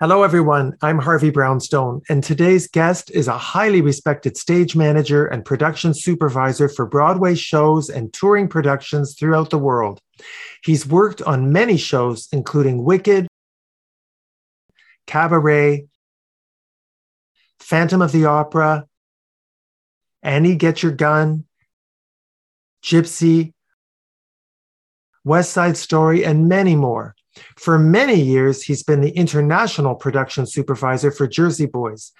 Hello, everyone. I'm Harvey Brownstone, and today's guest is a highly respected stage manager and production supervisor for Broadway shows and touring productions throughout the world. He's worked on many shows, including Wicked, Cabaret, Phantom of the Opera, Annie Get Your Gun, Gypsy, West Side Story, and many more. For many years, he's been the international production supervisor for Jersey Boys.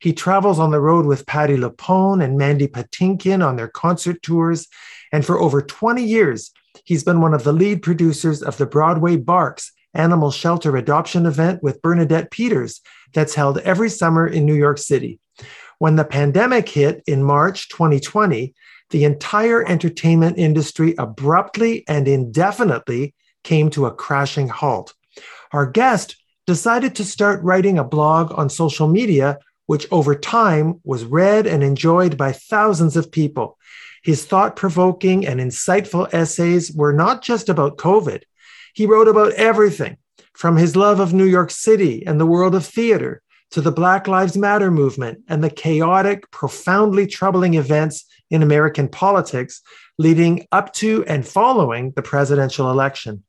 He travels on the road with Patti LuPone and Mandy Patinkin on their concert tours. And for over 20 years, he's been one of the lead producers of the Broadway Barks animal shelter adoption event with Bernadette Peters that's held every summer in New York City. When the pandemic hit in March 2020, the entire entertainment industry abruptly and indefinitely came to a crashing halt. Our guest decided to start writing a blog on social media, which over time was read and enjoyed by thousands of people. His thought provoking and insightful essays were not just about COVID. He wrote about everything from his love of New York City and the world of theater to the Black Lives Matter movement and the chaotic, profoundly troubling events in American politics leading up to and following the presidential election.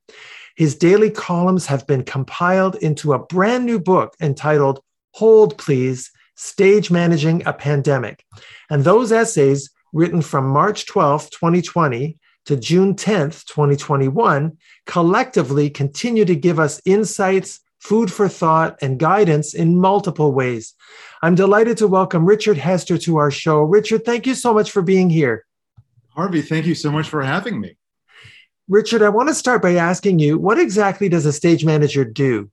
His daily columns have been compiled into a brand new book entitled Hold Please Stage Managing a Pandemic. And those essays, written from March 12, 2020 to June 10th, 2021, collectively continue to give us insights, food for thought, and guidance in multiple ways. I'm delighted to welcome Richard Hester to our show. Richard, thank you so much for being here. Harvey, thank you so much for having me. Richard, I want to start by asking you what exactly does a stage manager do?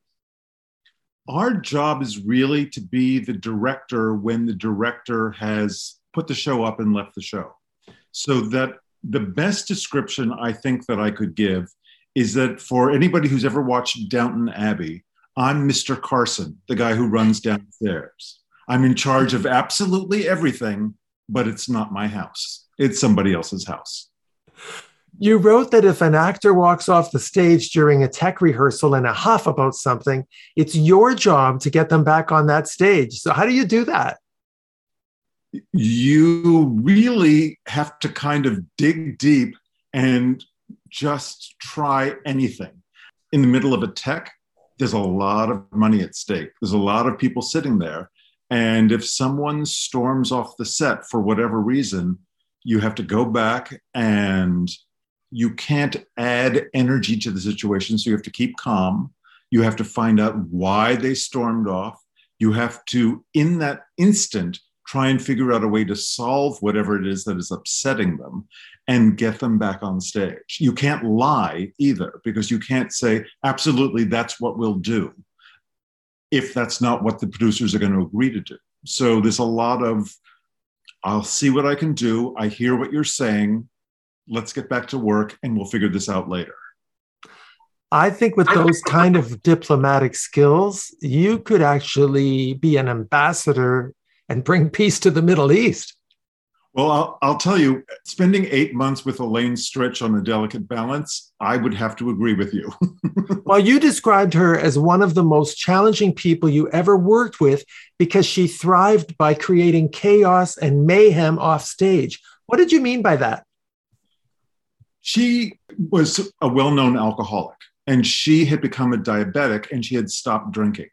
Our job is really to be the director when the director has put the show up and left the show. So that the best description I think that I could give is that for anybody who's ever watched Downton Abbey, I'm Mr. Carson, the guy who runs downstairs. I'm in charge of absolutely everything, but it's not my house it's somebody else's house. You wrote that if an actor walks off the stage during a tech rehearsal in a huff about something, it's your job to get them back on that stage. So, how do you do that? You really have to kind of dig deep and just try anything. In the middle of a tech, there's a lot of money at stake. There's a lot of people sitting there. And if someone storms off the set for whatever reason, you have to go back and you can't add energy to the situation. So you have to keep calm. You have to find out why they stormed off. You have to, in that instant, try and figure out a way to solve whatever it is that is upsetting them and get them back on stage. You can't lie either because you can't say, absolutely, that's what we'll do if that's not what the producers are going to agree to do. So there's a lot of I'll see what I can do. I hear what you're saying. Let's get back to work and we'll figure this out later. I think with those kind of diplomatic skills, you could actually be an ambassador and bring peace to the Middle East. Well, I'll, I'll, tell you, spending eight months with Elaine Stritch on a delicate balance, I would have to agree with you. well, you described her as one of the most challenging people you ever worked with because she thrived by creating chaos and mayhem off stage. What did you mean by that? She was a well known alcoholic and she had become a diabetic and she had stopped drinking.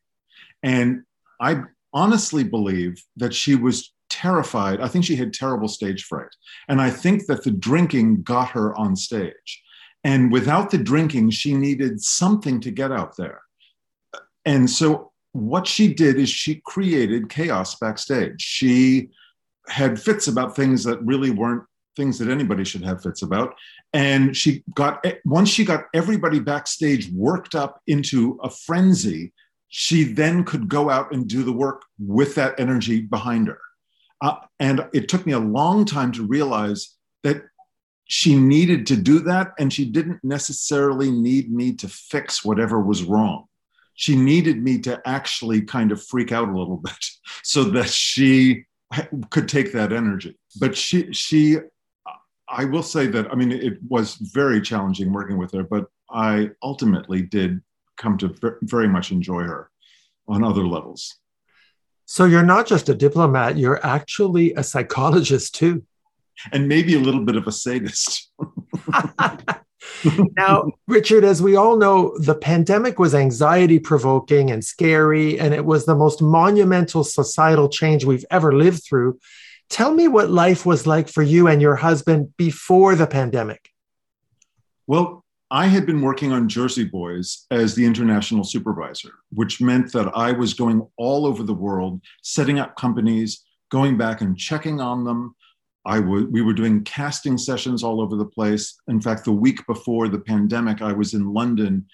And I honestly believe that she was terrified. I think she had terrible stage fright. And I think that the drinking got her on stage. And without the drinking, she needed something to get out there. And so what she did is she created chaos backstage. She had fits about things that really weren't things that anybody should have fits about. And she got, once she got everybody backstage worked up into a frenzy, she then could go out and do the work with that energy behind her. Uh, and it took me a long time to realize that she needed to do that. And she didn't necessarily need me to fix whatever was wrong. She needed me to actually kind of freak out a little bit so that she could take that energy. But she, she, I will say that, I mean, it was very challenging working with her, but I ultimately did come to very much enjoy her on other levels. So you're not just a diplomat, you're actually a psychologist too. And maybe a little bit of a sadist. now, Richard, as we all know, the pandemic was anxiety provoking and scary, and it was the most monumental societal change we've ever lived through. Tell me what life was like for you and your husband before the pandemic. Well, I had been working on Jersey Boys as the international supervisor, which meant that I was going all over the world, setting up companies, going back and checking on them. I w- we were doing casting sessions all over the place. In fact, the week before the pandemic, I was in London.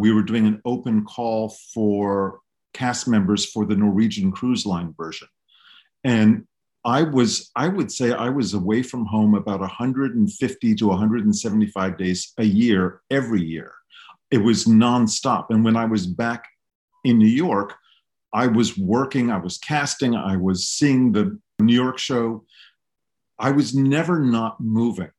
We were doing an open call for cast members for the Norwegian Cruise Line version. And I was, I would say I was away from home about 150 to 175 days a year, every year. It was nonstop. And when I was back in New York, I was working, I was casting, I was seeing the New York show. I was never not moving.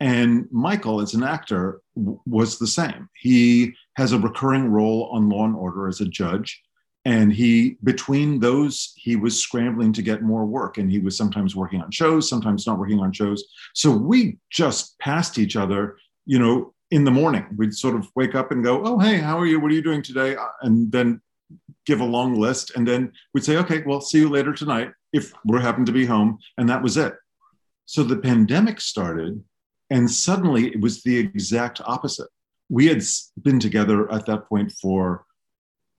And Michael, as an actor, w- was the same. He has a recurring role on Law and Order as a judge and he between those he was scrambling to get more work. And he was sometimes working on shows sometimes not working on shows. So we just passed each other you know in the morning. We'd sort of wake up and go oh hey how are you? What are you doing today? Uh, and then give a long list. And then we'd say okay well see you later tonight if we happen to be home. And that was it. So the pandemic started and suddenly it was the exact opposite. We had been together at that point for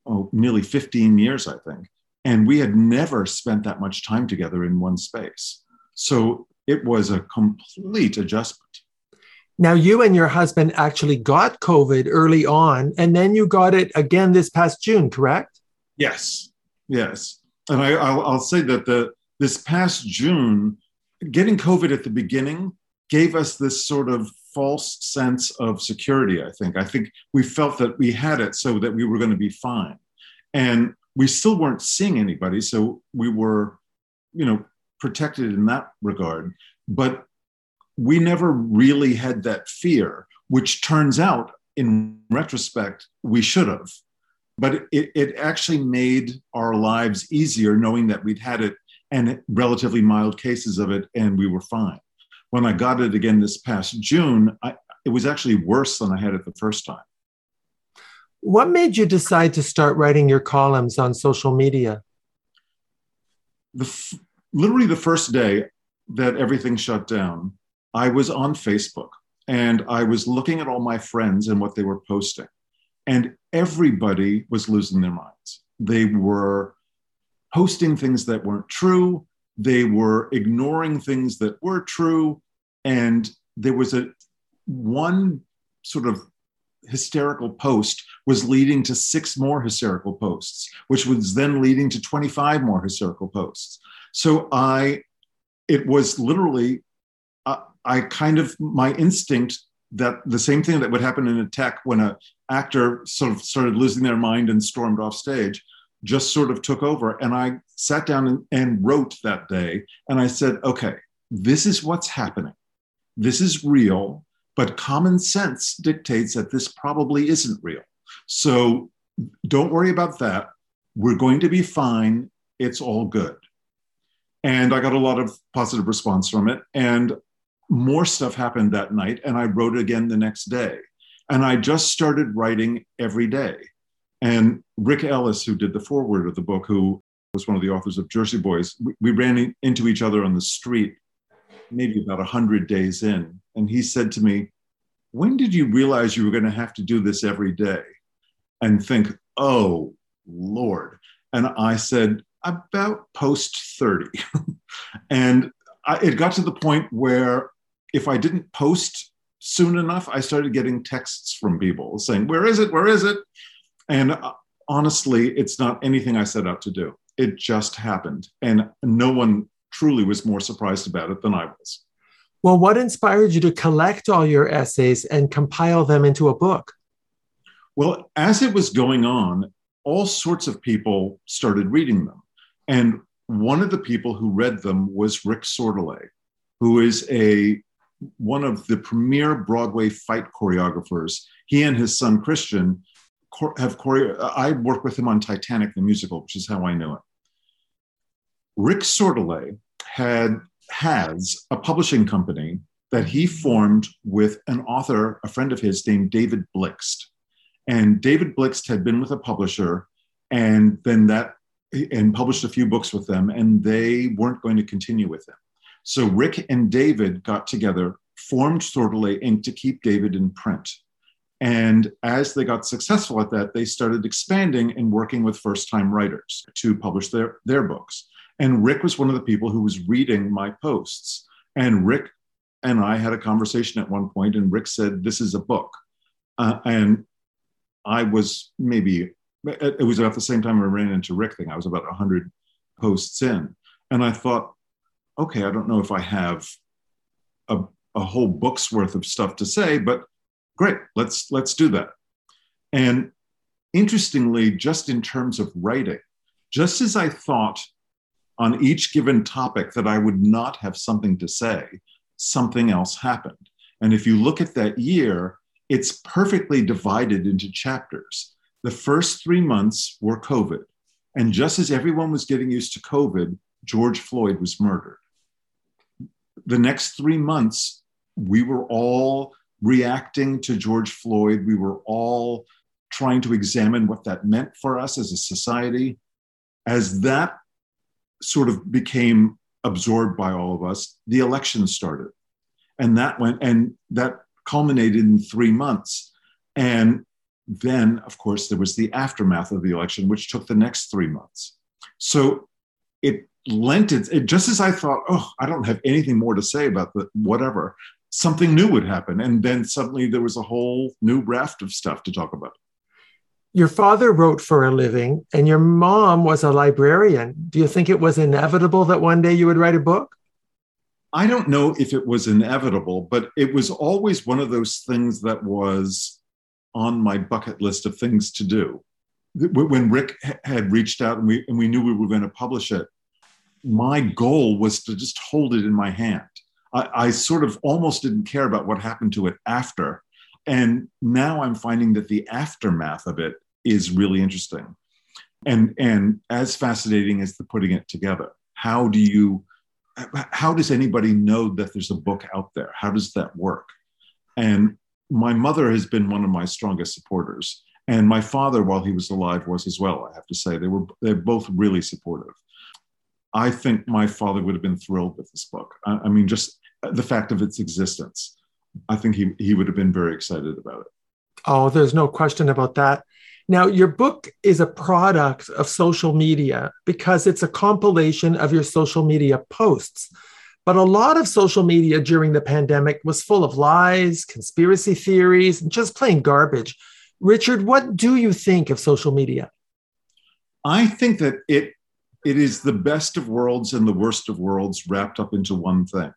oh, nearly 15 years, I think. And we had never spent that much time together in one space. So it was a complete adjustment. Now, you and your husband actually got COVID early on, and then you got it again this past June, correct? Yes, yes. And I, will say that the this past June, getting COVID at the beginning gave us this sort of false sense of security, I think. I think we felt that we had it so that we were going to be fine. And we still weren't seeing anybody. So we were, you know, protected in that regard. But we never really had that fear, which turns out in retrospect, we should have. But it, it actually made our lives easier knowing that we'd had it and relatively mild cases of it and we were fine when I got it again this past June, I, it was actually worse than I had it the first time. What made you decide to start writing your columns on social media? The f- literally the first day that everything shut down, I was on Facebook and I was looking at all my friends and what they were posting. And everybody was losing their minds. They were posting things that weren't true. They were ignoring things that were true. And there was a one sort of hysterical post was leading to six more hysterical posts, which was then leading to 25 more hysterical posts. So I, it was literally, uh, I kind of, my instinct that the same thing that would happen in a tech when an actor sort of started losing their mind and stormed off stage just sort of took over. And I sat down and, and wrote that day. And I said, okay, this is what's happening. This is real, but common sense dictates that this probably isn't real. So don't worry about that. We're going to be fine. It's all good. And I got a lot of positive response from it. And more stuff happened that night. And I wrote again the next day. And I just started writing every day. And Rick Elice, who did the foreword of the book, who was one of the authors of Jersey Boys, we, we ran into each other on the street maybe about 100 days in. And he said to me, When did you realize you were going to have to do this every day? And think, Oh, Lord. And I said, About post 30. and I, it got to the point where if I didn't post soon enough, I started getting texts from people saying, Where is it? Where is it? And uh, honestly, it's not anything I set out to do. It just happened. And no one truly was more surprised about it than I was. Well, what inspired you to collect all your essays and compile them into a book? Well, as it was going on, all sorts of people started reading them. And one of the people who read them was Rick Sordelet, who is a one of the premier Broadway fight choreographers. He and his son Christian have choreo. I worked with him on Titanic the musical, which is how I knew it. Rick Sordelet had has a publishing company that he formed with an author, a friend of his named David Blixt. And David Blixt had been with a publisher and then that and published a few books with them, and they weren't going to continue with him. So Rick and David got together, formed Sordelet Ink to keep David in print. And as they got successful at that, they started expanding and working with first time writers to publish their, their books. And Rick was one of the people who was reading my posts. And Rick and I had a conversation at one point, and Rick said, This is a book. Uh, and I was maybe, it was about the same time I ran into Rick thing. I was about 100 posts in. And I thought, okay, I don't know if I have a, a whole book's worth of stuff to say, but great, let's, let's do that. And interestingly, just in terms of writing, just as I thought on each given topic that I would not have something to say, something else happened. And if you look at that year, it's perfectly divided into chapters. The first three months were COVID. And just as everyone was getting used to COVID, George Floyd was murdered. The next three months, we were all reacting to George Floyd. We were all trying to examine what that meant for us as a society. As that sort of became absorbed by all of us, the election started. And that went, and that culminated in three months. And then, of course, there was the aftermath of the election, which took the next three months. So it lent it, it just as I thought, oh, I don't have anything more to say about the whatever, something new would happen. And then suddenly there was a whole new raft of stuff to talk about. Your father wrote for a living and your mom was a librarian. Do you think it was inevitable that one day you would write a book? I don't know if it was inevitable, but it was always one of those things that was on my bucket list of things to do. When Rick had reached out and we, and we knew we were going to publish it, my goal was to just hold it in my hand. I, I sort of almost didn't care about what happened to it after. And now I'm finding that the aftermath of it is really interesting. And and as fascinating as the putting it together how do you how does anybody know that there's a book out there? How does that work? And my mother has been one of my strongest supporters. And my father while he was alive was as well i have to say. They were they're both really supportive. I think my father would have been thrilled with this book. I, I mean just the fact of its existence i think he, he would have been very excited about it oh there's no question about that now, your book is a product of social media because it's a compilation of your social media posts. But a lot of social media during the pandemic was full of lies, conspiracy theories, and just plain garbage. Richard, what do you think of social media? I think that it it is the best of worlds and the worst of worlds wrapped up into one thing.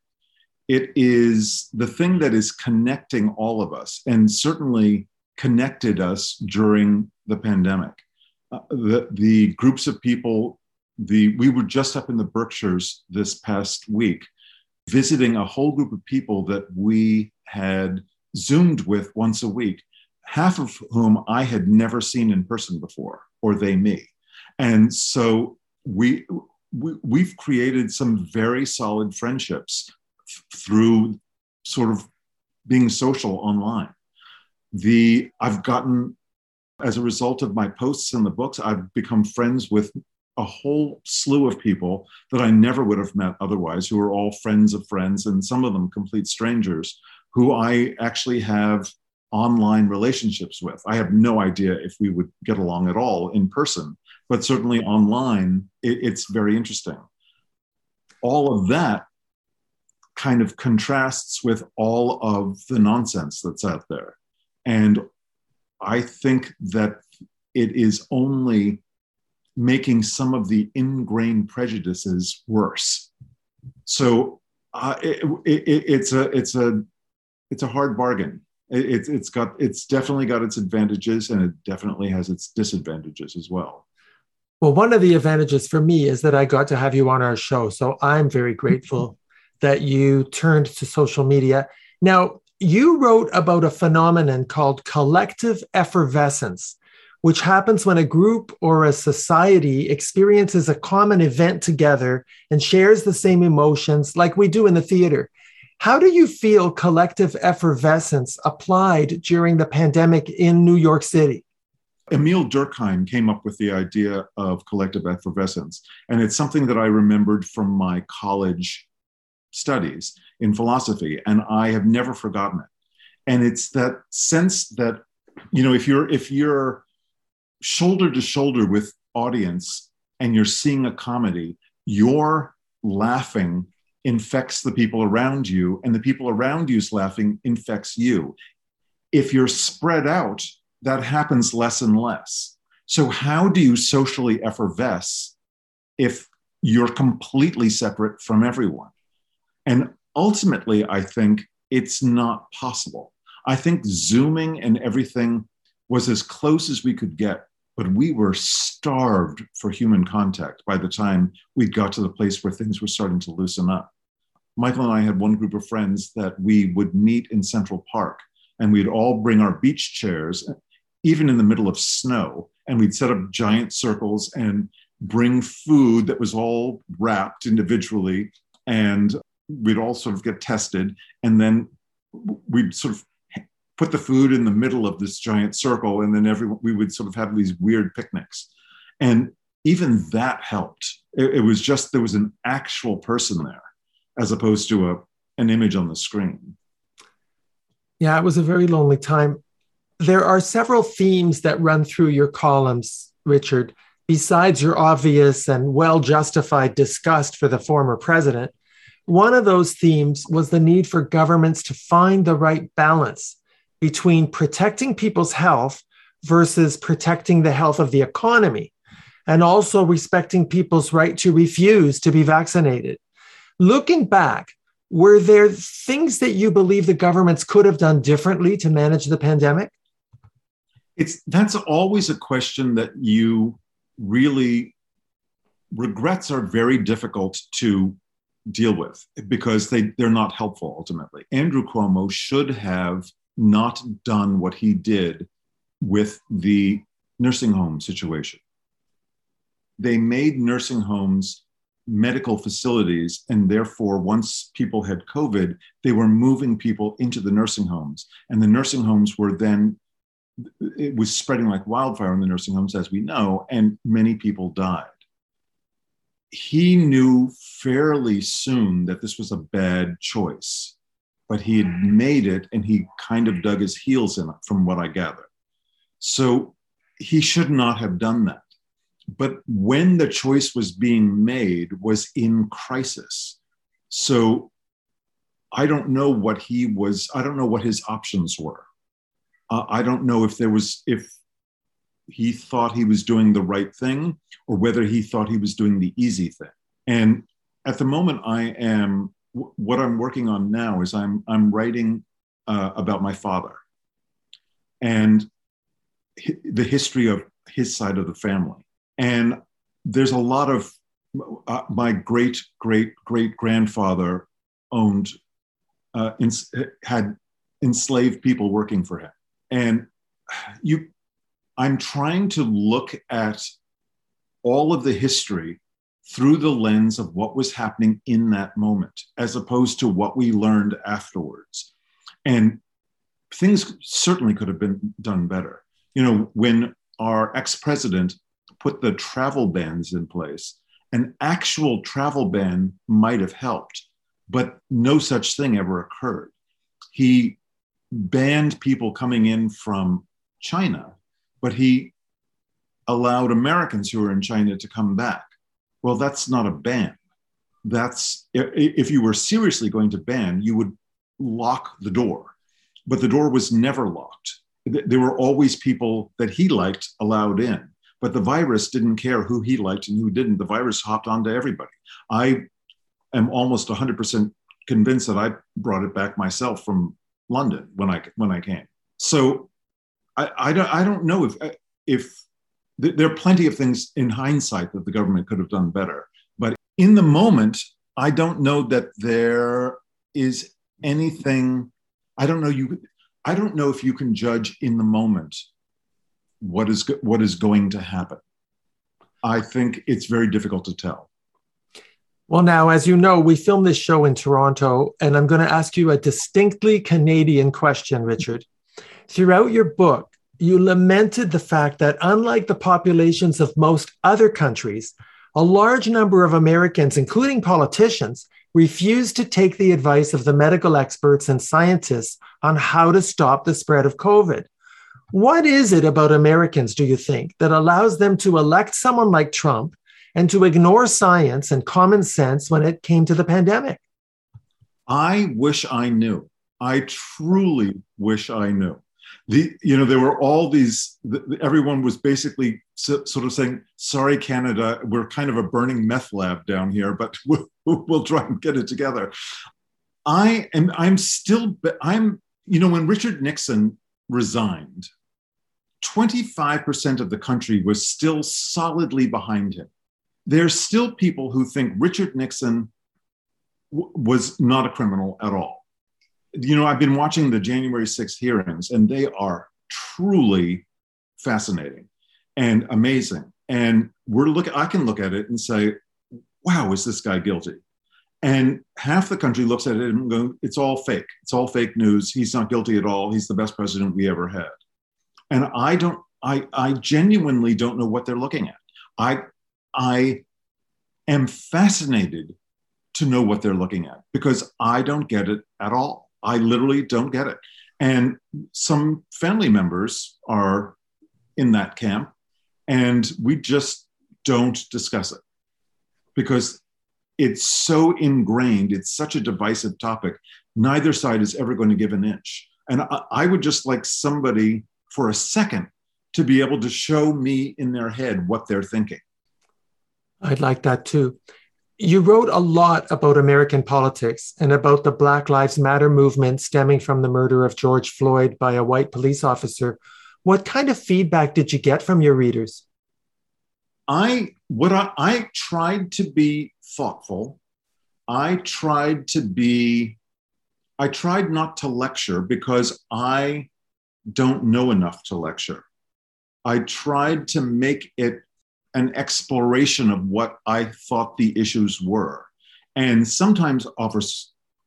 It is the thing that is connecting all of us, and certainly connected us during the pandemic. Uh, the, the groups of people, the, we were just up in the Berkshires this past week visiting a whole group of people that we had Zoomed with once a week, half of whom I had never seen in person before, or they me. And so we, we we've created some very solid friendships through sort of being social online the I've gotten as a result of my posts in the books, I've become friends with a whole slew of people that I never would have met otherwise, who are all friends of friends, and some of them complete strangers who I actually have online relationships with. I have no idea if we would get along at all in person, but certainly online, it, it's very interesting. All of that kind of contrasts with all of the nonsense that's out there. And I think that it is only making some of the ingrained prejudices worse. So uh, it, it, it's a it's a it's a hard bargain. It, it's it's got it's definitely got its advantages and it definitely has its disadvantages as well. Well, one of the advantages for me is that I got to have you on our show, so I'm very grateful that you turned to social media. Now, you wrote about a phenomenon called collective effervescence, which happens when a group or a society experiences a common event together and shares the same emotions like we do in the theater. How do you feel collective effervescence applied during the pandemic in New York City? Emile Durkheim came up with the idea of collective effervescence. And it's something that I remembered from my college studies in philosophy, and I have never forgotten it. And it's that sense that, you know, if you're if you're shoulder to shoulder with audience and you're seeing a comedy, your laughing infects the people around you, and the people around you's laughing infects you. If you're spread out, that happens less and less. So, how do you socially effervesce if you're completely separate from everyone? And ultimately, I think it's not possible. I think Zooming and everything was as close as we could get, but we were starved for human contact by the time we got to the place where things were starting to loosen up. Michael and I had one group of friends that we would meet in Central Park and we'd all bring our beach chairs even in the middle of snow. And we'd set up giant circles and bring food that was all wrapped individually. And we'd all sort of get tested. And then we'd sort of put the food in the middle of this giant circle. And then everyone, we would sort of have these weird picnics. And even that helped. It, it was just, there was an actual person there as opposed to a, an image on the screen. Yeah, it was a very lonely time there are several themes that run through your columns, Richard, besides your obvious and well justified disgust for the former president. One of those themes was the need for governments to find the right balance between protecting people's health versus protecting the health of the economy, and also respecting people's right to refuse to be vaccinated. Looking back, were there things that you believe the governments could have done differently to manage the pandemic? it's that's always a question that you really regrets are very difficult to deal with because they, they're not helpful ultimately. Andrew Cuomo should have not done what he did with the nursing home situation. They made nursing homes medical facilities, and therefore, once people had COVID, they were moving people into the nursing homes. And the nursing homes were then it was spreading like wildfire in the nursing homes, as we know, and many people died. He knew fairly soon that this was a bad choice, but he had made it and he kind of dug his heels in it, from what I gather. So he should not have done that. But when the choice was being made was in crisis. So I don't know what he was, I don't know what his options were uh, I don't know if there was if he thought he was doing the right thing or whether he thought he was doing the easy thing. And at the moment, I am what I'm working on now is I'm I'm writing uh, about my father and the history of his side of the family. And there's a lot of uh, my great great great grandfather owned uh, ins- had enslaved people working for him and you, I'm trying to look at all of the history through the lens of what was happening in that moment, as opposed to what we learned afterwards. And things certainly could have been done better. You know, when our ex president put the travel bans in place, an actual travel ban might have helped, but no such thing ever occurred. He banned people coming in from China, but he allowed Americans who were in China to come back. Well, that's not a ban. That's if you were seriously going to ban, you would lock the door. But the door was never locked. There were always people that he liked allowed in, but the virus didn't care who he liked and who didn't. The virus hopped onto everybody. I am almost 100% convinced that I brought it back myself from London when I when I came. So I, I don't I don't know if uh, if there are plenty of things in hindsight that the government could have done better, but in the moment, I don't know that there is anything. I don't know you. I don't know if you can judge in the moment what is what is going to happen. I think it's very difficult to tell. Well, now, as you know, we filmed this show in Toronto, and I'm going to ask you a distinctly Canadian question, Richard. Throughout your book, you lamented the fact that, unlike the populations of most other countries, a large number of Americans, including politicians, refuse to take the advice of the medical experts and scientists on how to stop the spread of COVID. What is it about Americans, do you think, that allows them to elect someone like Trump and to ignore science and common sense when it came to the pandemic? I wish I knew. I truly wish I knew. The, you know, there were all these, everyone was basically sort of saying, sorry, Canada, we're kind of a burning meth lab down here, but we'll, we'll try and get it together. I am, I'm still, I'm, you know, when Richard Nixon resigned, 25% of the country was still solidly behind him. There's still people who think Richard Nixon w- was not a criminal at all. You know, I've been watching the January 6th hearings, and they are truly fascinating and amazing. And we're looking, I can look at it and say, wow, is this guy guilty? And half the country looks at it and go, it's all fake. It's all fake news. He's not guilty at all. He's the best president we ever had. And I don't, I, I genuinely don't know what they're looking at. I, I am fascinated to know what they're looking at because I don't get it at all. I literally don't get it. And some family members are in that camp, and we just don't discuss it because it's so ingrained, it's such a divisive topic. Neither side is ever going to give an inch. And I, I would just like somebody for a second to be able to show me in their head what they're thinking. I'd like that too. You wrote a lot about American politics and about the Black Lives Matter movement stemming from the murder of George Floyd by a white police officer. What kind of feedback did you get from your readers? I what I, I tried to be thoughtful. I tried to be, I tried not to lecture because I don't know enough to lecture. I tried to make it an exploration of what I thought the issues were and sometimes offer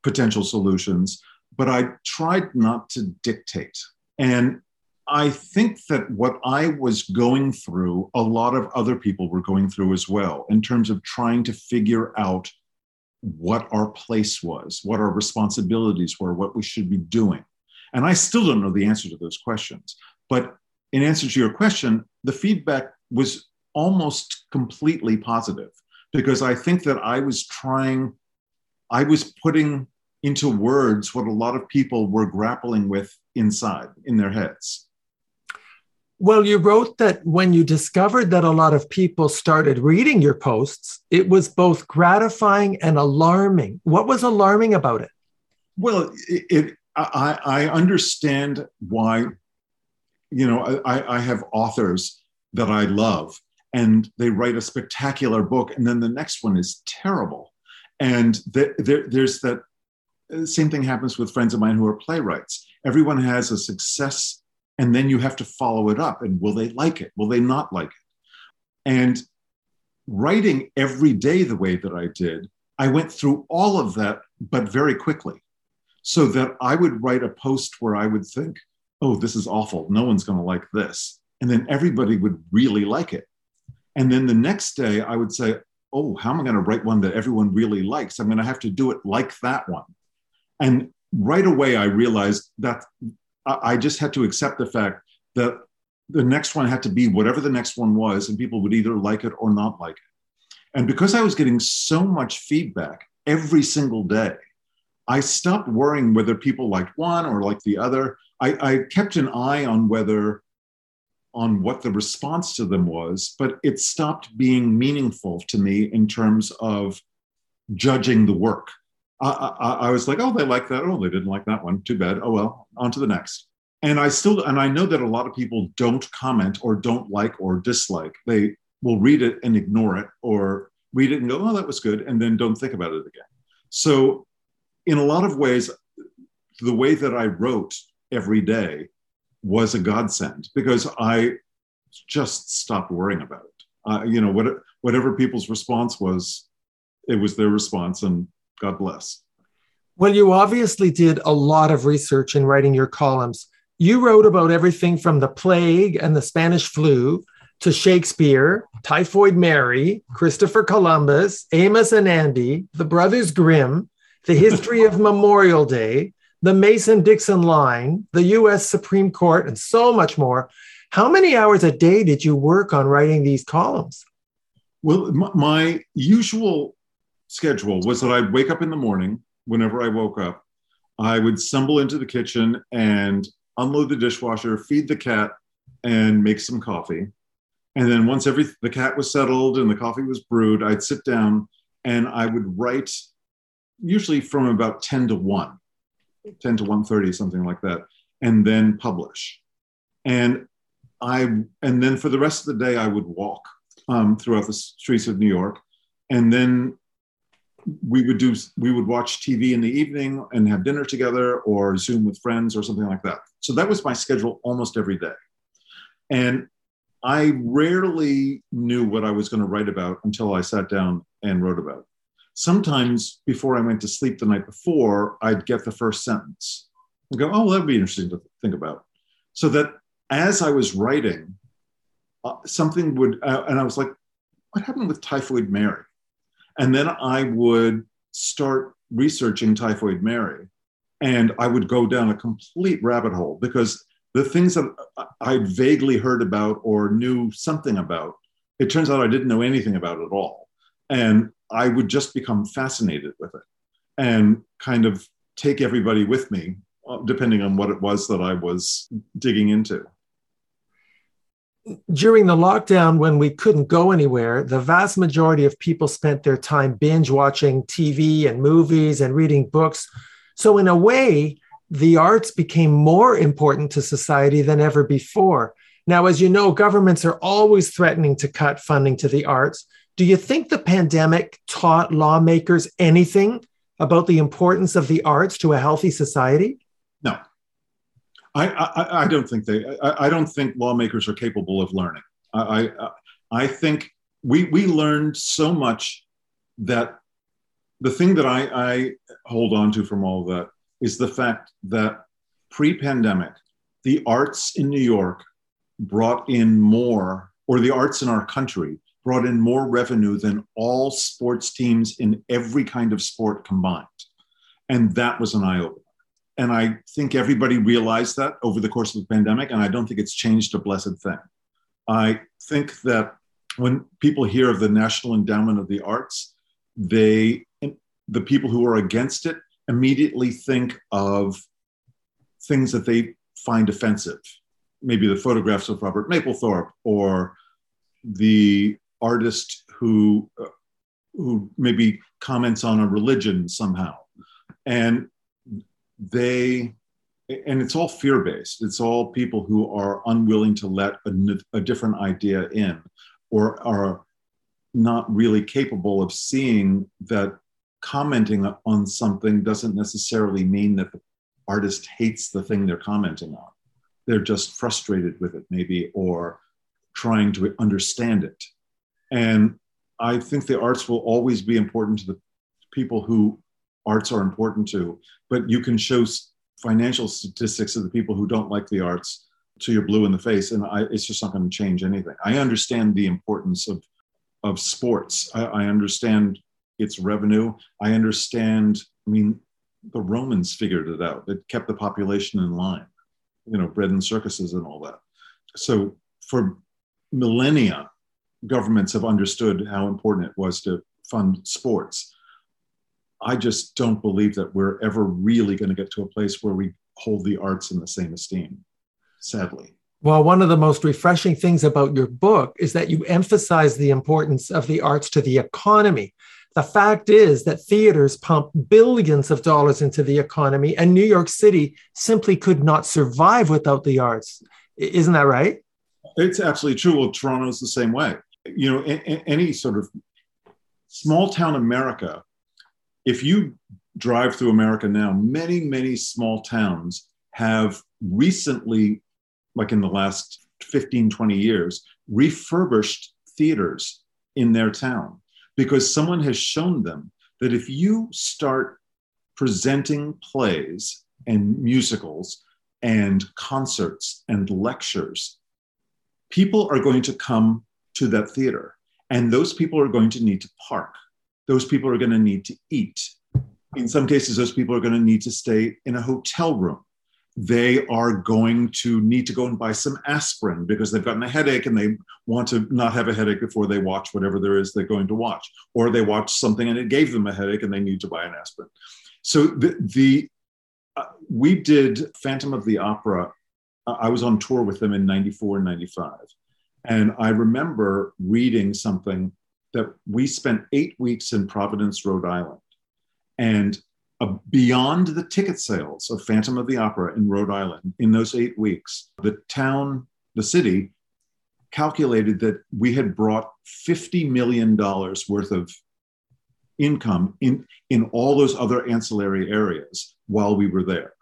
potential solutions, but I tried not to dictate. And I think that what I was going through, a lot of other people were going through as well, in terms of trying to figure out what our place was, what our responsibilities were, what we should be doing. And I still don't know the answer to those questions. But in answer to your question, the feedback was almost completely positive because I think that I was trying, I was putting into words what a lot of people were grappling with inside in their heads. Well, you wrote that when you discovered that a lot of people started reading your posts, it was both gratifying and alarming. What was alarming about it? Well, it, it I, I, understand why, you know, I, I have authors that I love and they write a spectacular book and then the next one is terrible. And there, there's that uh, same thing happens with friends of mine who are playwrights. Everyone has a success and then you have to follow it up. And will they like it? Will they not like it? And writing every day the way that I did, I went through all of that, but very quickly. So that I would write a post where I would think, oh, this is awful. No one's going to like this. And then everybody would really like it. And then the next day I would say, oh, how am I going to write one that everyone really likes? I'm going to have to do it like that one. And right away I realized that I just had to accept the fact that the next one had to be whatever the next one was, and people would either like it or not like it. And because I was getting so much feedback every single day, I stopped worrying whether people liked one or liked the other. I, I kept an eye on whether on what the response to them was, but it stopped being meaningful to me in terms of judging the work. I, I, I, was like, oh, they like that. Oh, they didn't like that one. Too bad. Oh, well, on to the next. And I still, and I know that a lot of people don't comment or don't like or dislike. They will read it and ignore it or read it and go, oh, that was good. And then don't think about it again. So, in a lot of ways, the way that I wrote every day was a godsend because I, just stopped worrying about it. Uh, you know, what, whatever people's response was, it was their response, and God bless. Well, you obviously did a lot of research in writing your columns. You wrote about everything from the plague and the Spanish flu to Shakespeare, Typhoid Mary, Christopher Columbus, Amos and Andy, the Brothers Grimm, the history of Memorial Day, the Mason Dixon line, the US Supreme Court, and so much more. How many hours a day did you work on writing these columns? Well, my usual schedule was that I'd wake up in the morning whenever I woke up. I would stumble into the kitchen and unload the dishwasher, feed the cat, and make some coffee. And then once every the cat was settled and the coffee was brewed, I'd sit down and I would write usually from about 10 to 1, 10 to 1:30, something like that, and then publish. And I and then for the rest of the day I would walk um, throughout the streets of New York. And then we would do we would watch TV in the evening and have dinner together or Zoom with friends or something like that. So that was my schedule almost every day. And I rarely knew what I was going to write about until I sat down and wrote about it. Sometimes before I went to sleep the night before, I'd get the first sentence and go, oh, that would be interesting to think about. So that as I was writing, uh, something would, uh, and I was like, what happened with Typhoid Mary? And then I would start researching Typhoid Mary and I would go down a complete rabbit hole because the things that I'd vaguely heard about or knew something about, it turns out I didn't know anything about at all. And I would just become fascinated with it and kind of take everybody with me, uh, depending on what it was that I was digging into. During the lockdown, when we couldn't go anywhere, the vast majority of people spent their time binge watching TV and movies and reading books. So, in a way, the arts became more important to society than ever before. Now, as you know, governments are always threatening to cut funding to the arts. Do you think the pandemic taught lawmakers anything about the importance of the arts to a healthy society? No. I, I, I don't think they. I, I, don't think lawmakers are capable of learning. I, I, I think we we learned so much that the thing that I, I hold on to from all of that is the fact that pre pandemic, the arts in New York brought in more, or the arts in our country brought in more revenue than all sports teams in every kind of sport combined. And that was an eye opener. And I think everybody realized that over the course of the pandemic, and I don't think it's changed a blessed thing. I think that when people hear of the National Endowment of the Arts, they, the people who are against it, immediately think of things that they find offensive. Maybe the photographs of Robert Mapplethorpe or the artist who, uh, who maybe comments on a religion somehow. And they, and it's all fear based. It's all people who are unwilling to let a, a different idea in or are not really capable of seeing that commenting on something doesn't necessarily mean that the artist hates the thing they're commenting on. They're just frustrated with it, maybe, or trying to understand it. And I think the arts will always be important to the people who arts are important to, but you can show financial statistics of the people who don't like the arts to your blue in the face, and I, it's just not going to change anything. I understand the importance of of sports. I, I understand its revenue. I understand, I mean, the Romans figured it out. It kept the population in line, you know, bread and circuses and all that. So for millennia, governments have understood how important it was to fund sports. I just don't believe that we're ever really going to get to a place where we hold the arts in the same esteem, sadly. Well, one of the most refreshing things about your book is that you emphasize the importance of the arts to the economy. The fact is that theaters pump billions of dollars into the economy, and New York City simply could not survive without the arts. Isn't that right? It's absolutely true. Well, Toronto's the same way. You know, any sort of small town America, if you drive through America now, many, many small towns have recently, like in the last 15, 20 years refurbished theaters in their town because someone has shown them that if you start presenting plays and musicals and concerts and lectures, people are going to come to that theater. And those people are going to need to park. Those people are going to need to eat. In some cases, those people are going to need to stay in a hotel room. They are going to need to go and buy some aspirin because they've gotten a headache and they want to not have a headache before they watch whatever there is they're going to watch. Or they watch something and it gave them a headache and they need to buy an aspirin. So the, the uh, we did Phantom of the Opera. I was on tour with them in 94 and 95. And I remember reading something that we spent eight weeks in Providence, Rhode Island. And uh, beyond the ticket sales of Phantom of the Opera in Rhode Island in those eight weeks, the town, the city, calculated that we had brought $50 million worth of income in, in all those other ancillary areas while we were there.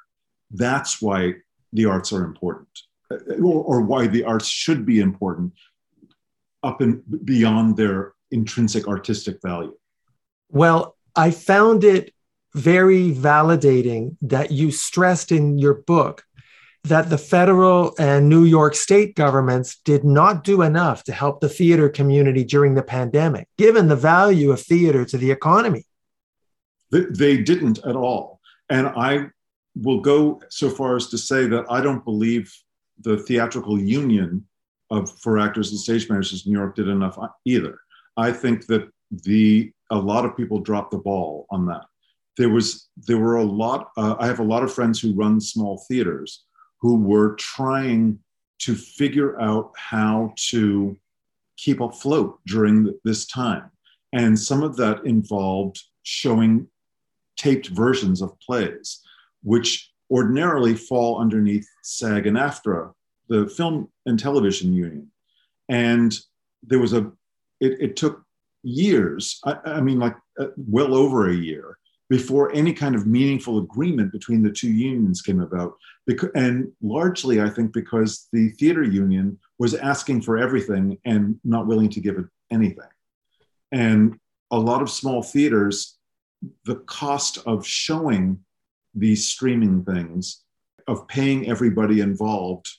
That's why the arts are important, or, or why the arts should be important up and beyond their intrinsic artistic value. Well, I found it very validating that you stressed in your book that the federal and New York state governments did not do enough to help the theater community during the pandemic, given the value of theater to the economy. They didn't at all. And I will go so far as to say that I don't believe the theatrical union of for actors and stage managers in New York did enough either. I think that the a lot of people dropped the ball on that. There was there were a lot. Uh, I have a lot of friends who run small theaters who were trying to figure out how to keep afloat during this time, and some of that involved showing taped versions of plays, which ordinarily fall underneath SAG and AFTRA, the Film and Television Union. And there was a, it, it took years, I, I mean, like uh, well over a year, before any kind of meaningful agreement between the two unions came about. Because, and largely, I think, because the theater union was asking for everything and not willing to give it anything. And a lot of small theaters the cost of showing these streaming things, of paying everybody involved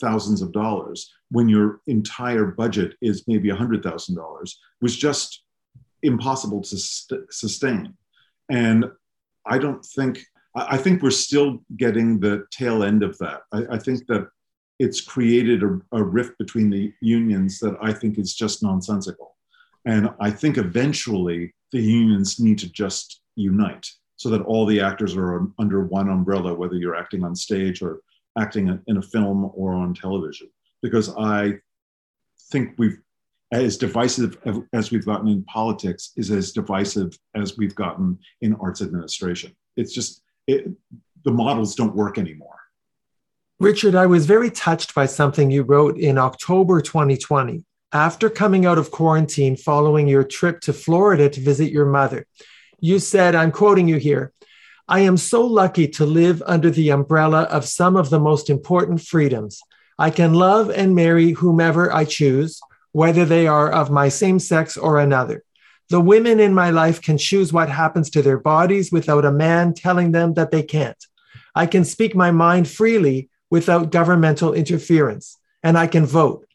thousands of dollars when your entire budget is maybe $100,000 was just impossible to st- sustain. And I don't think, I think we're still getting the tail end of that. I, I think that it's created a, a rift between the unions that I think is just nonsensical. And I think eventually the unions need to just unite so that all the actors are under one umbrella, whether you're acting on stage or acting in a film or on television. Because I think we've, as divisive as we've gotten in politics, is as divisive as we've gotten in arts administration. It's just, it, the models don't work anymore. Richard, I was very touched by something you wrote in October 2020 after coming out of quarantine following your trip to Florida to visit your mother, you said, I'm quoting you here, I am so lucky to live under the umbrella of some of the most important freedoms. I can love and marry whomever I choose, whether they are of my same sex or another. The women in my life can choose what happens to their bodies without a man telling them that they can't. I can speak my mind freely without governmental interference, and I can vote.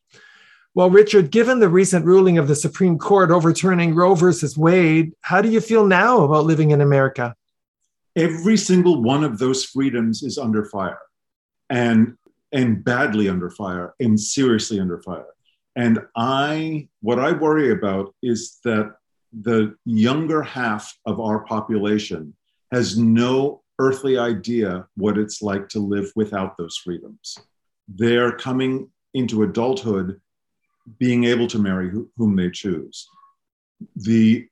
Well, Richard, given the recent ruling of the Supreme Court overturning Roe versus Wade, how do you feel now about living in America? Every single one of those freedoms is under fire and and badly under fire and seriously under fire. And I what I worry about is that the younger half of our population has no earthly idea what it's like to live without those freedoms. They're coming into adulthood being able to marry whom they choose. The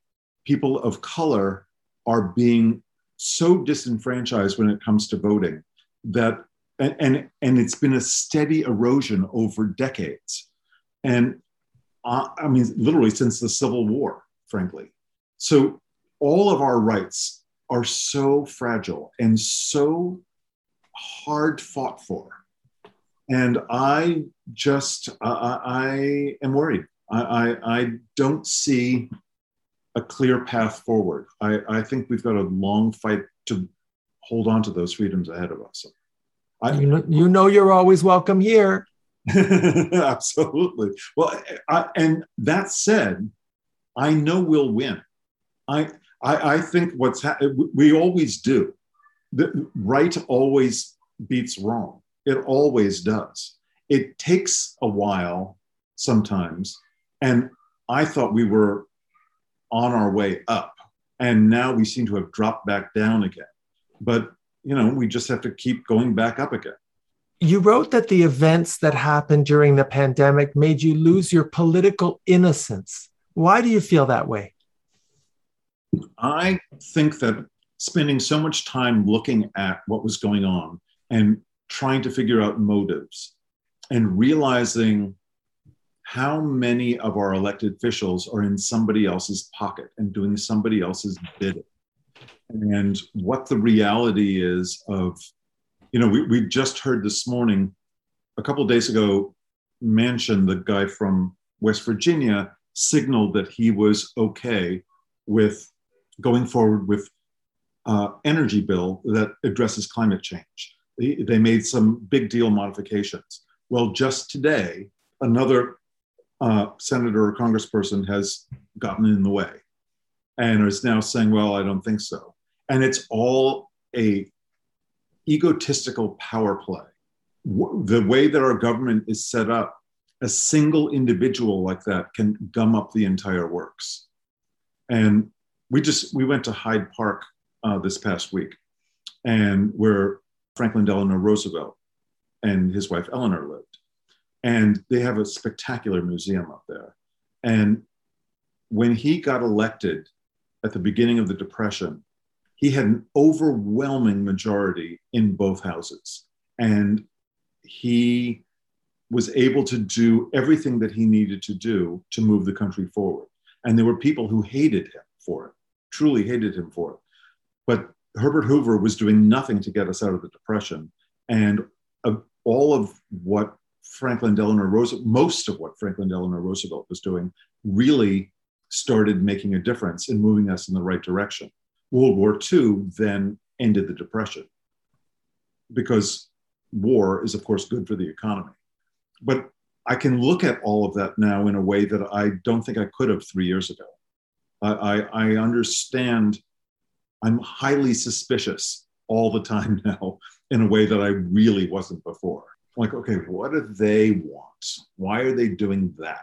people of color are being so disenfranchised when it comes to voting that and, and, and it's been a steady erosion over decades and uh, i mean literally since the civil war frankly so all of our rights are so fragile and so hard fought for And I just, I, I am worried. I, I, I, don't see a clear path forward. I, I think we've got a long fight to hold on to those freedoms ahead of us. I, you, know, you know you're always welcome here. Absolutely. Well, I, and that said, I know we'll win. I, I, I think what's ha- we always do. The right always beats wrong. It always does. It takes a while sometimes, and I thought we were on our way up, and now we seem to have dropped back down again. But you know, we just have to keep going back up again. You wrote that the events that happened during the pandemic made you lose your political innocence. Why do you feel that way? I think that spending so much time looking at what was going on and trying to figure out motives and realizing how many of our elected officials are in somebody else's pocket and doing somebody else's bidding and what the reality is of you know, we, we just heard this morning, a couple days ago, Manchin, the guy from West Virginia, signaled that he was okay with going forward with uh, energy bill that addresses climate change. They, made some big deal modifications. Well, just today, another uh, senator or congressperson has gotten in the way and is now saying, well, I don't think so. And it's all a egotistical power play. The way that our government is set up, a single individual like that can gum up the entire works. And we just we went to Hyde Park uh, this past week, and where Franklin Delano Roosevelt and his wife Eleanor lived, and they have a spectacular museum up there. And when he got elected at the beginning of the Depression, he had an overwhelming majority in both houses. And he was able to do everything that he needed to do to move the country forward. And there were people who hated him for it, truly hated him for it. But Herbert Hoover was doing nothing to get us out of the Depression. And uh, all of what Franklin Delano Roosevelt, most of what Franklin Delano Roosevelt was doing, really started making a difference in moving us in the right direction. World War II then ended the Depression because war is, of course, good for the economy. But I can look at all of that now in a way that I don't think I could have three years ago. I, I, I understand, I'm highly suspicious all the time now in a way that I really wasn't before. Like, okay, what do they want? Why are they doing that?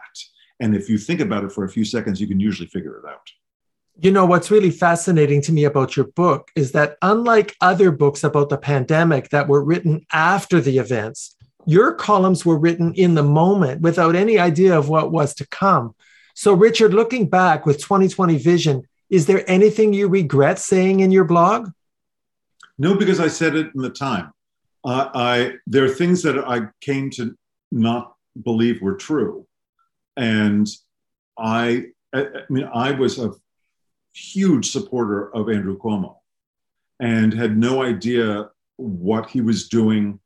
And if you think about it for a few seconds, you can usually figure it out. You know, what's really fascinating to me about your book is that unlike other books about the pandemic that were written after the events, your columns were written in the moment without any idea of what was to come. So, Richard, looking back with 2020 vision, is there anything you regret saying in your blog? No, because I said it in the time. Uh, I there are things that I came to not believe were true, and I, I mean, I was a huge supporter of Andrew Cuomo and had no idea what he was doing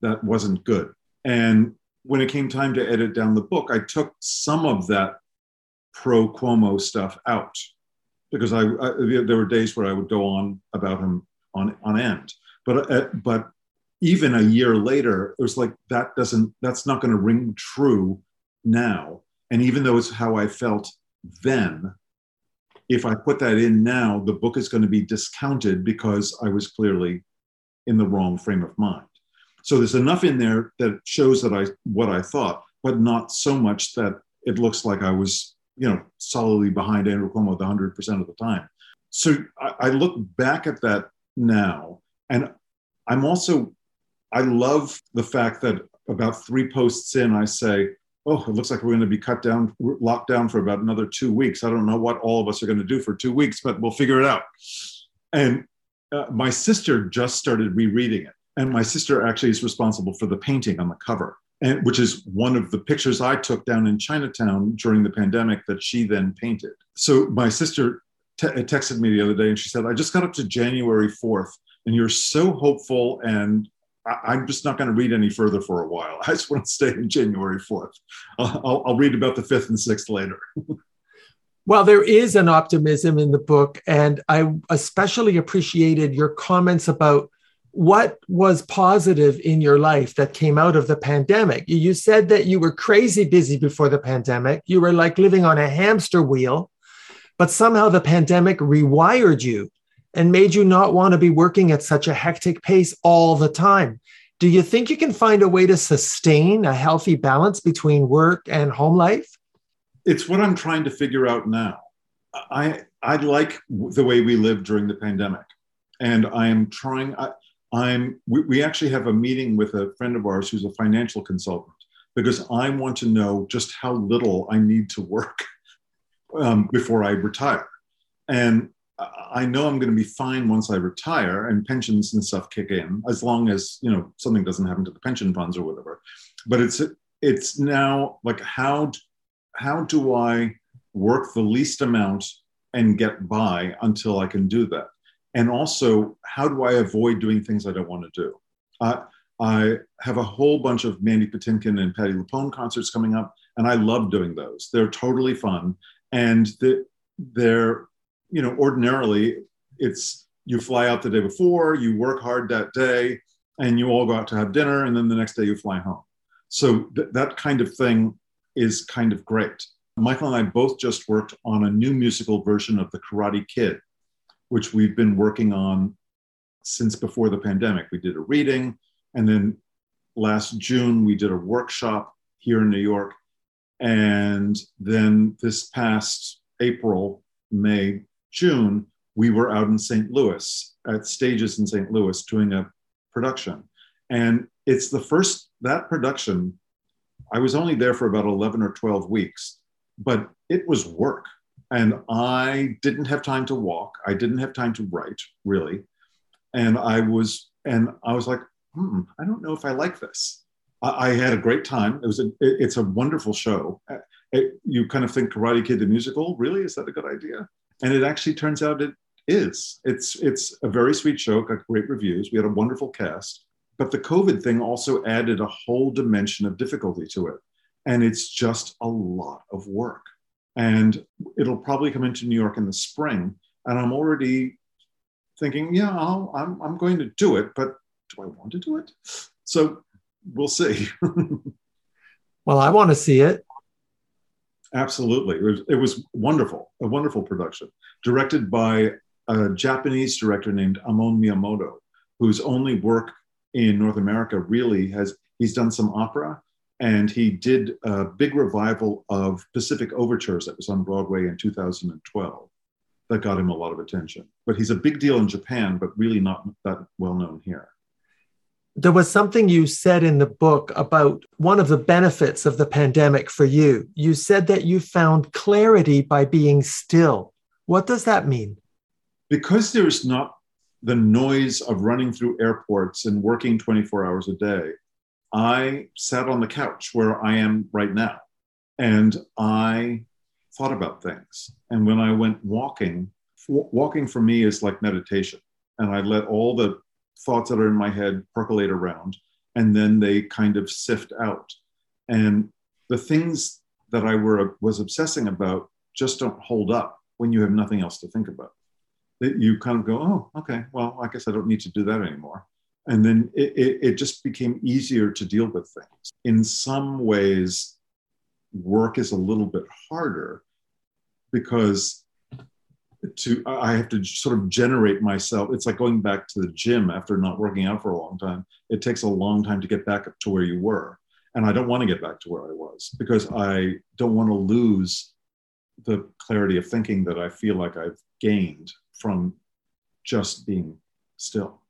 that wasn't good. And when it came time to edit down the book, I took some of that pro Cuomo stuff out because I, I, there were days where I would go on about him on on end. But uh, but even a year later, it was like that doesn't that's not going to ring true now. And even though it's how I felt then, if I put that in now, the book is going to be discounted because I was clearly in the wrong frame of mind. So there's enough in there that shows that I what I thought, but not so much that it looks like I was, you know, solidly behind Andrew Cuomo the hundred percent of the time. So I, I look back at that now, and I'm also I love the fact that about three posts in, I say, oh, it looks like we're going to be cut down, locked down for about another two weeks. I don't know what all of us are going to do for two weeks, but we'll figure it out. And uh, my sister just started rereading it. And my sister actually is responsible for the painting on the cover, and, which is one of the pictures I took down in Chinatown during the pandemic that she then painted. So my sister te- uh, texted me the other day and she said, I just got up to January 4th, and you're so hopeful and I, am just not going to read any further for a while. I just want to stay in January 4th. I'll, I'll read about the 5th and 6th later. well, there is an optimism in the book, and I especially appreciated your comments about what was positive in your life that came out of the pandemic. You said that you were crazy busy before the pandemic. You were like living on a hamster wheel, but somehow the pandemic rewired you and made you not want to be working at such a hectic pace all the time. Do you think you can find a way to sustain a healthy balance between work and home life? It's what I'm trying to figure out now. I I like the way we lived during the pandemic, and I am trying. I'm. We, we actually have a meeting with a friend of ours who's a financial consultant because I want to know just how little I need to work um, before I retire, and I know I'm going to be fine once I retire and pensions and stuff kick in, as long as you know something doesn't happen to the pension funds or whatever. But it's it's now like how how do I work the least amount and get by until I can do that? And also, how do I avoid doing things I don't want to do? Uh, I have a whole bunch of Mandy Patinkin and Patti LuPone concerts coming up, and I love doing those. They're totally fun, and they're you know, ordinarily it's you fly out the day before, you work hard that day, and you all go out to have dinner, and then the next day you fly home. So th- that kind of thing is kind of great. Michael and I both just worked on a new musical version of The Karate Kid, which we've been working on since before the pandemic. We did a reading, and then last June we did a workshop here in New York. And then this past April, May, June, we were out in St. Louis at stages in St. Louis doing a production. And it's the first, that production, I was only there for about 11 or 12 weeks, but it was work. And I didn't have time to walk. I didn't have time to write, really. And I was, and I was like, hmm, I don't know if I like this. I, I had a great time. It was a, it, it's a wonderful show. It, you kind of think Karate Kid the musical, really? Is that a good idea? and it actually turns out it is. It's it's a very sweet show, got great reviews. We had a wonderful cast, but the COVID thing also added a whole dimension of difficulty to it, and it's just a lot of work. And it'll probably come into New York in the spring, and I'm already thinking, yeah, i I'm I'm going to do it, but do I want to do it? So we'll see. well, I want to see it. Absolutely. It was, it was wonderful, a wonderful production, directed by a Japanese director named Amon Miyamoto, whose only work in North America really has, he's done some opera and he did a big revival of Pacific Overtures that was on Broadway in 2012 that got him a lot of attention. But he's a big deal in Japan, but really not that well known here there was something you said in the book about one of the benefits of the pandemic for you. You said that you found clarity by being still. What does that mean? Because there's not the noise of running through airports and working 24 hours a day, I sat on the couch where I am right now and I thought about things. And when I went walking, walking for me is like meditation. And I let all the thoughts that are in my head percolate around and then they kind of sift out and the things that i were was obsessing about just don't hold up when you have nothing else to think about that you kind of go oh okay well i guess i don't need to do that anymore and then it, it, it just became easier to deal with things. In some ways work is a little bit harder because to i have to sort of generate myself. It's like going back to the gym after not working out for a long time. It takes a long time to get back up to where you were. And i don't want to get back to where i was because i don't want to lose the clarity of thinking that i feel like i've gained from just being still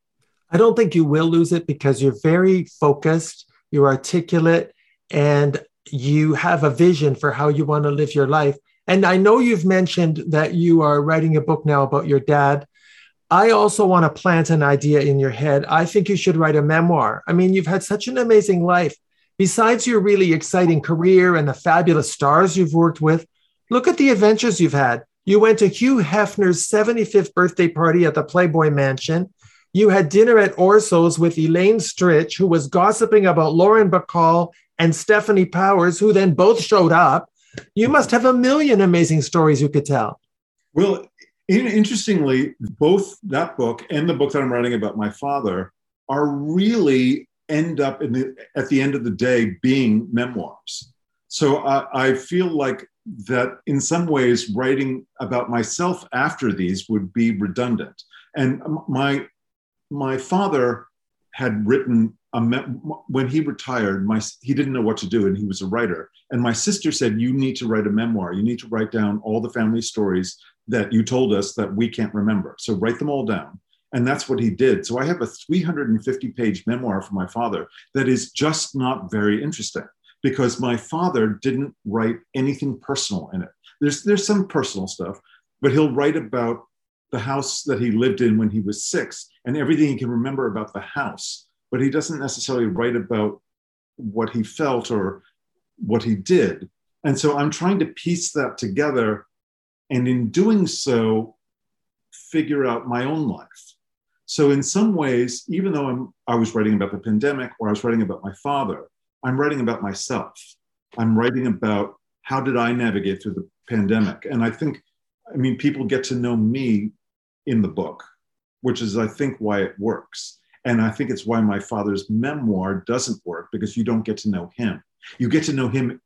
i don't think you will lose it because you're very focused you're articulate and you have a vision for how you want to live your life and I know you've mentioned that you are writing a book now about your dad. I also want to plant an idea in your head. I think you should write a memoir. I mean, you've had such an amazing life. Besides your really exciting career and the fabulous stars you've worked with, look at the adventures you've had. You went to Hugh Hefner's 75th birthday party at the Playboy Mansion. You had dinner at Orso's with Elaine Stritch, who was gossiping about Lauren Bacall and Stefanie Powers, who then both showed up. You must have a million amazing stories you could tell. Well, in, interestingly, both that book and the book that I'm writing about my father are really end up the, at the end of the day being memoirs. So I, I feel like that in some ways writing about myself after these would be redundant. And my my father had written a me- when he retired. My he didn't know what to do, and he was a writer. And my sister said, "You need to write a memoir. You need to write down all the family stories that you told us that we can't remember. So write them all down." And that's what he did. So I have a 350 page memoir for my father that is just not very interesting because my father didn't write anything personal in it. There's, there's some personal stuff, but he'll write about the house that he lived in when he was six and everything he can remember about the house. But he doesn't necessarily write about what he felt or what he did. And so I'm trying to piece that together. And in doing so, figure out my own life. So, in some ways, even though I'm, I was writing about the pandemic or I was writing about my father, I'm writing about myself. I'm writing about how did I navigate through the pandemic. And I think, I mean, people get to know me in the book, which is, I think, why it works. And I think it's why my father's memoir doesn't work because you don't get to know him. You get to know him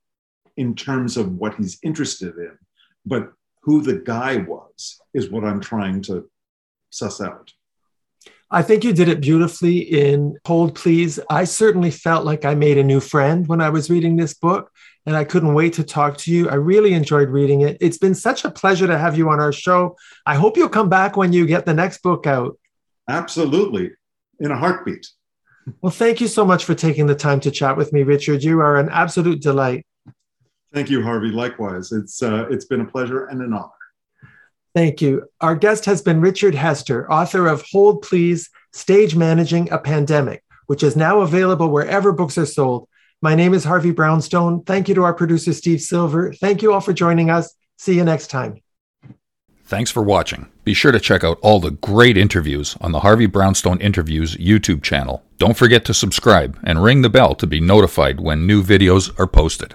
in terms of what he's interested in, but who the guy was is what I'm trying to suss out. I think you did it beautifully in Hold Please. I certainly felt like I made a new friend when I was reading this book, and I couldn't wait to talk to you. I really enjoyed reading it. It's been such a pleasure to have you on our show. I hope you'll come back when you get the next book out. Absolutely, in a heartbeat. Well, thank you so much for taking the time to chat with me, Richard. You are an absolute delight. Thank you, Harvey. Likewise, it's uh, it's been a pleasure and an honor. Thank you. Our guest has been Richard Hester, author of Hold Please Stage Managing a Pandemic, which is now available wherever books are sold. My name is Harvey Brownstone. Thank you to our producer, Steve Silver. Thank you all for joining us. See you next time. Thanks for watching. Be sure to check out all the great interviews on the Harvey Brownstone Interviews YouTube channel. Don't forget to subscribe and ring the bell to be notified when new videos are posted.